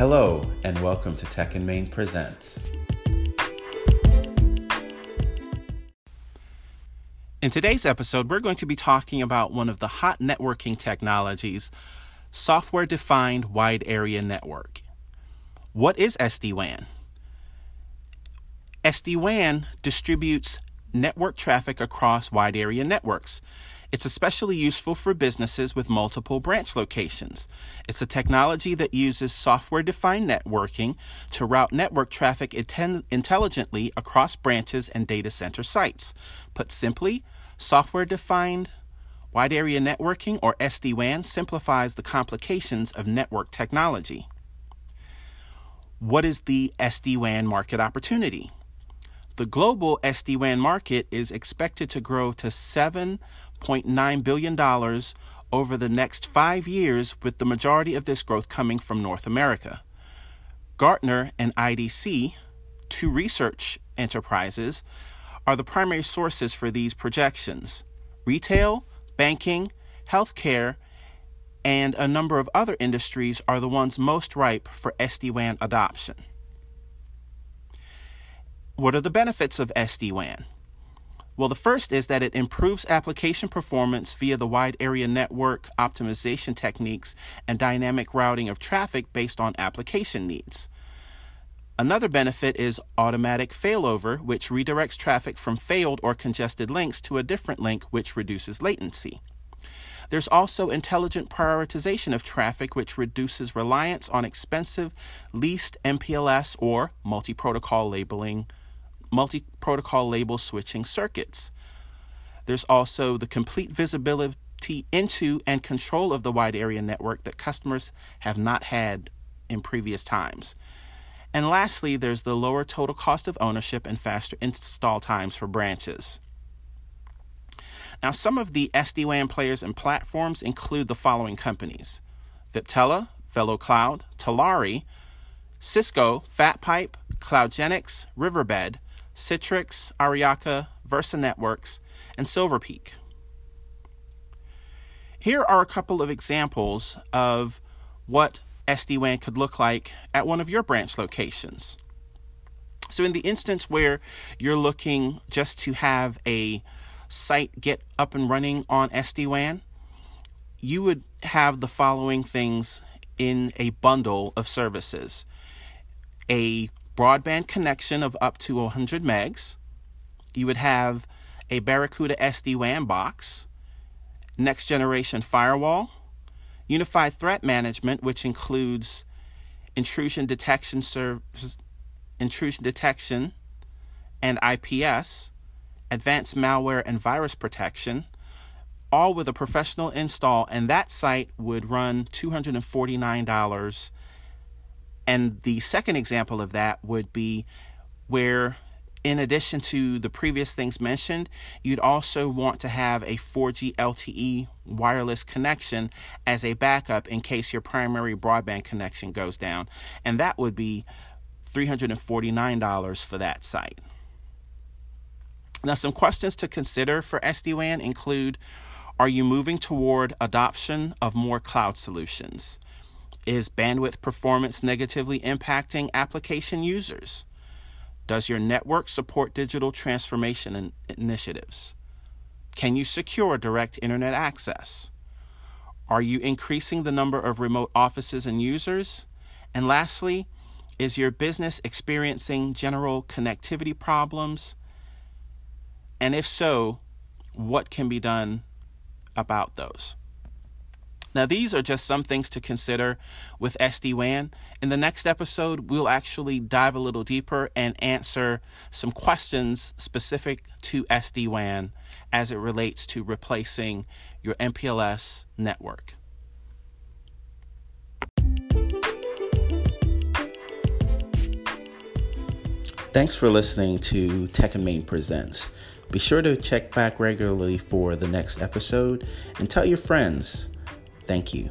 Hello, and welcome to Tech and Main Presents. In today's episode, we're going to be talking about one of the hot networking technologies software defined wide area network. What is SD WAN? SD WAN distributes network traffic across wide area networks. It's especially useful for businesses with multiple branch locations. It's a technology that uses software defined networking to route network traffic intelligently across branches and data center sites. Put simply, software defined wide area networking, or SD WAN, simplifies the complications of network technology. What is the SD WAN market opportunity? The global SD WAN market is expected to grow to $7.9 billion over the next five years, with the majority of this growth coming from North America. Gartner and IDC, two research enterprises, are the primary sources for these projections. Retail, banking, healthcare, and a number of other industries are the ones most ripe for SD WAN adoption. What are the benefits of SD WAN? Well, the first is that it improves application performance via the wide area network optimization techniques and dynamic routing of traffic based on application needs. Another benefit is automatic failover, which redirects traffic from failed or congested links to a different link, which reduces latency. There's also intelligent prioritization of traffic, which reduces reliance on expensive leased MPLS or multi protocol labeling multi protocol label switching circuits. There's also the complete visibility into and control of the wide area network that customers have not had in previous times. And lastly, there's the lower total cost of ownership and faster install times for branches. Now, some of the SD WAN players and platforms include the following companies Viptela, VeloCloud, Talari, Cisco, FatPipe, CloudGenix, Riverbed, Citrix, Aryaka, Versa Networks, and Silver Peak. Here are a couple of examples of what SD WAN could look like at one of your branch locations. So, in the instance where you're looking just to have a site get up and running on SD WAN, you would have the following things in a bundle of services a broadband connection of up to 100 megs. You would have a Barracuda SD WAN box, next generation firewall, unified threat management, which includes intrusion detection service, intrusion detection and IPS, advanced malware and virus protection, all with a professional install, and that site would run $249 and the second example of that would be where, in addition to the previous things mentioned, you'd also want to have a 4G LTE wireless connection as a backup in case your primary broadband connection goes down. And that would be $349 for that site. Now, some questions to consider for SD WAN include Are you moving toward adoption of more cloud solutions? Is bandwidth performance negatively impacting application users? Does your network support digital transformation in- initiatives? Can you secure direct internet access? Are you increasing the number of remote offices and users? And lastly, is your business experiencing general connectivity problems? And if so, what can be done about those? Now, these are just some things to consider with SD WAN. In the next episode, we'll actually dive a little deeper and answer some questions specific to SD WAN as it relates to replacing your MPLS network. Thanks for listening to Tech and Main Presents. Be sure to check back regularly for the next episode and tell your friends Thank you.